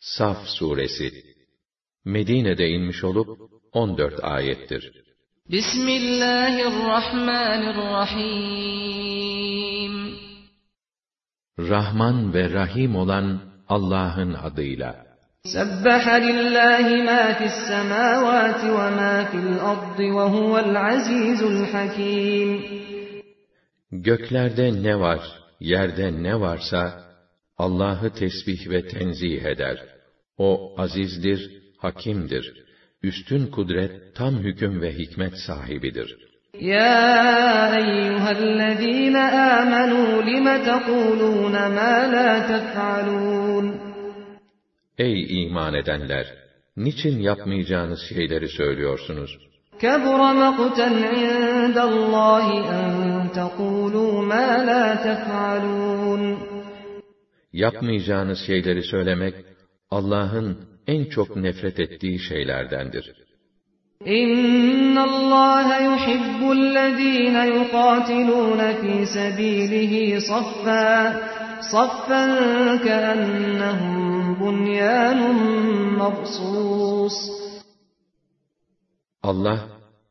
Saf suresi Medine'de inmiş olup 14 ayettir. Bismillahirrahmanirrahim Rahman ve Rahim olan Allah'ın adıyla. Sebbaha lillahi ma fis semavati ve ma fil ardı ve huvel azizul hakim. Göklerde ne var, yerde ne varsa Allah'ı tesbih ve tenzih eder. O azizdir, hakimdir. Üstün kudret, tam hüküm ve hikmet sahibidir. Ya eyyühellezîne âmenû lime tekûlûne mâ lâ tef'alûn. Ey iman edenler! Niçin yapmayacağınız şeyleri söylüyorsunuz? كَبُرَ مَقْتًا عِندَ اللّٰهِ اَنْ تَقُولُوا مَا لَا تَفْعَلُونَ Yapmayacağınız şeyleri söylemek, Allah'ın en çok nefret ettiği şeylerdendir. اِنَّ اللّٰهَ يُحِبُّ الَّذ۪ينَ يُقَاتِلُونَ ف۪ي سَب۪يلِهِ صَفًّا صَفًّا كَأَنَّهُمْ بُنْيَانٌ مَرْصُوصٌ Allah,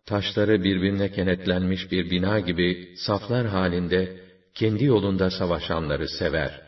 taşları birbirine kenetlenmiş bir bina gibi saflar halinde kendi yolunda savaşanları sever.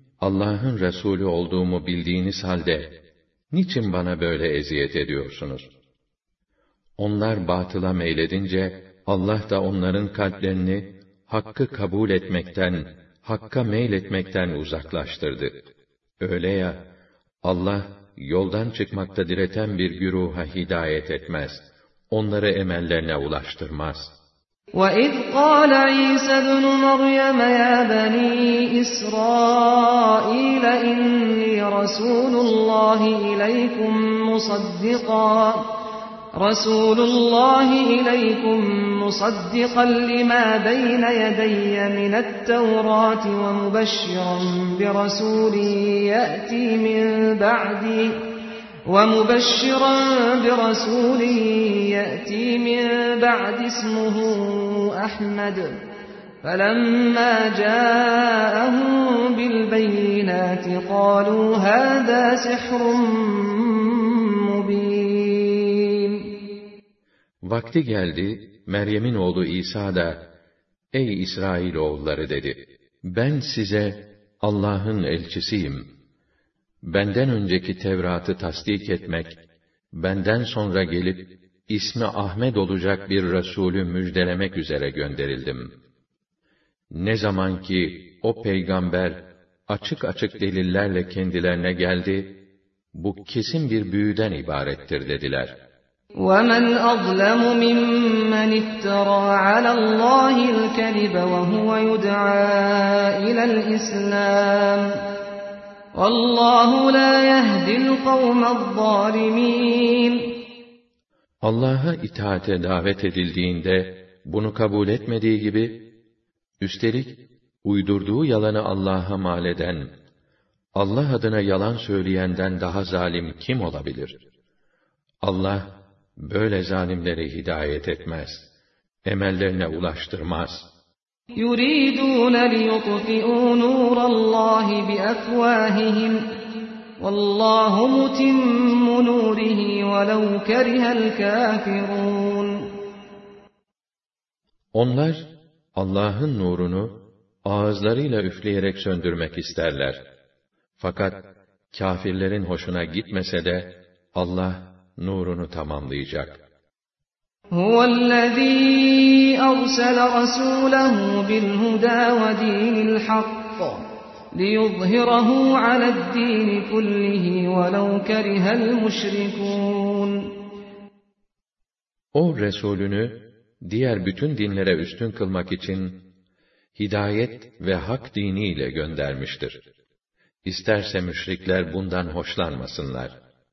Allah'ın Resulü olduğumu bildiğiniz halde niçin bana böyle eziyet ediyorsunuz? Onlar batıla meyledince Allah da onların kalplerini hakkı kabul etmekten, hakka meyletmekten uzaklaştırdı. Öyle ya Allah yoldan çıkmakta direten bir güruha hidayet etmez.'' onları emellerine ulaştırmaz. وَإِذْ قَالَ عِيسَى ابْنُ مَرْيَمَ يَا بَنِي إِسْرَائِيلَ إِنِّي رَسُولُ اللَّهِ إِلَيْكُمْ مُصَدِّقًا رسول الله إليكم مصدقا لما بين يدي من التوراة ومبشرا برسول يأتي من بعدي ومبشرا برسول يأتي من بعد اسمه أحمد فلما جاءهم بالبينات قالوا هذا سحر مبين Vakti geldi, Meryem'in oğlu İsa da, Ey İsrail oğulları dedi, ben size Allah'ın elçisiyim. Benden önceki Tevrat'ı tasdik etmek, benden sonra gelip, ismi Ahmet olacak bir Resulü müjdelemek üzere gönderildim. Ne zaman ki o peygamber açık açık delillerle kendilerine geldi, bu kesin bir büyüden ibarettir dediler. وَمَنْ أَظْلَمُ مِمَّنِ افْتَرَى عَلَى اللّٰهِ الْكَذِبَ وَهُوَ يُدْعَى إِلَى الْإِسْلَامِ Allahu la yehdil zalimin. Allah'a itaate davet edildiğinde bunu kabul etmediği gibi üstelik uydurduğu yalanı Allah'a mal eden Allah adına yalan söyleyenden daha zalim kim olabilir? Allah böyle zalimleri hidayet etmez, emellerine ulaştırmaz.'' يُرِيدُونَ لِيُطْفِئُوا نُورَ اللّٰهِ بِأَفْوَاهِهِمْ وَاللّٰهُ مُتِمُّ نُورِهِ وَلَوْ كَرِهَ الْكَافِرُونَ Onlar, Allah'ın nurunu ağızlarıyla üfleyerek söndürmek isterler. Fakat kâfirlerin hoşuna gitmese de Allah nurunu tamamlayacak. هُوَ الَّذ۪ي أَرْسَلَ رَسُولَهُ بِالْهُدَى وَدِينِ الْحَقِّ لِيُظْهِرَهُ عَلَى الدِّينِ كُلِّهِ وَلَوْ كَرِهَ الْمُشْرِكُونَ O Resulünü diğer bütün dinlere üstün kılmak için hidayet ve hak diniyle göndermiştir. İsterse müşrikler bundan hoşlanmasınlar.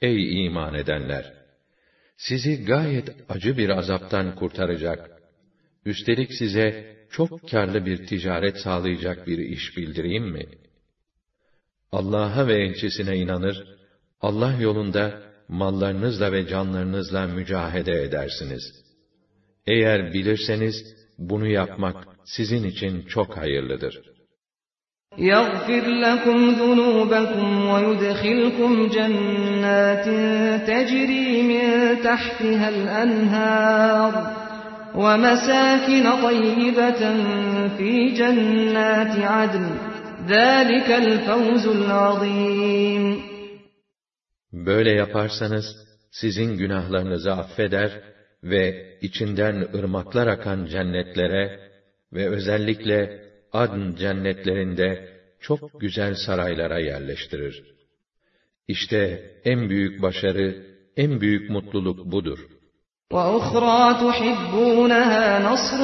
Ey iman edenler! Sizi gayet acı bir azaptan kurtaracak, üstelik size çok karlı bir ticaret sağlayacak bir iş bildireyim mi? Allah'a ve elçisine inanır, Allah yolunda mallarınızla ve canlarınızla mücahede edersiniz. Eğer bilirseniz, bunu yapmak sizin için çok hayırlıdır.'' يغفر لكم ذنوبكم ويدخلكم جنات تجري من تحتها الأنهار ومساكن طيبة في جنات عدن ذلك الفوز العظيم Böyle yaparsanız sizin günahlarınızı affeder ve içinden ırmaklar akan cennetlere ve özellikle adn cennetlerinde çok güzel saraylara yerleştirir. İşte en büyük başarı, en büyük mutluluk budur. وَأُخْرَى تُحِبُّونَهَا نَصْرٌ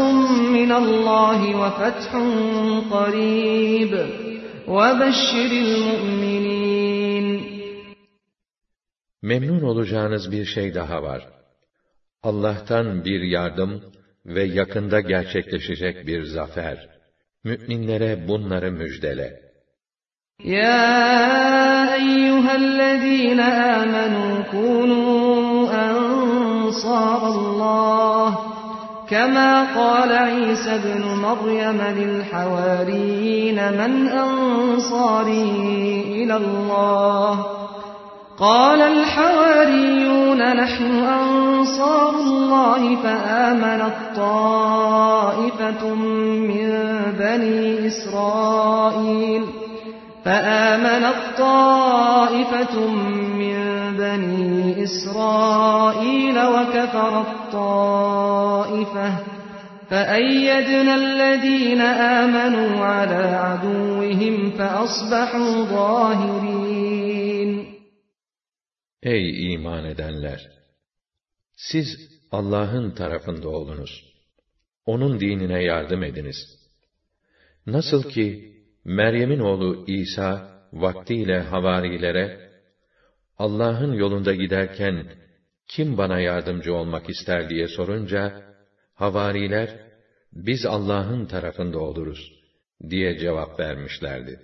مِّنَ اللّٰهِ وَفَتْحٌ قَرِيبٌ وَبَشِّرِ الْمُؤْمِنِينَ Memnun olacağınız bir şey daha var. Allah'tan bir yardım ve yakında gerçekleşecek bir zafer. Müminlere bunları müjdele. Ya eyyühellezîne âmenû kûnû ensârallâh كما قال عيسى ابن مريم للحواريين من أنصاري إلى الله قال الحواريون نحن أنصار الله فآمنت طائفة من بني إسرائيل فآمنت طائفة من بني إسرائيل وكفرت طائفة فأيدنا الذين آمنوا على عدوهم فأصبحوا ظاهرين Ey iman edenler! Siz Allah'ın tarafında olunuz. Onun dinine yardım ediniz. Nasıl ki Meryem'in oğlu İsa vaktiyle havarilere Allah'ın yolunda giderken kim bana yardımcı olmak ister diye sorunca havariler biz Allah'ın tarafında oluruz diye cevap vermişlerdi.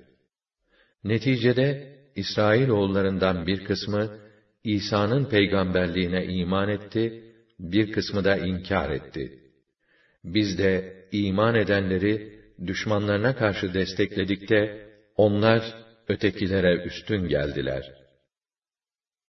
Neticede İsrail oğullarından bir kısmı İsa'nın peygamberliğine iman etti, bir kısmı da inkar etti. Biz de iman edenleri düşmanlarına karşı destekledik de onlar ötekilere üstün geldiler.''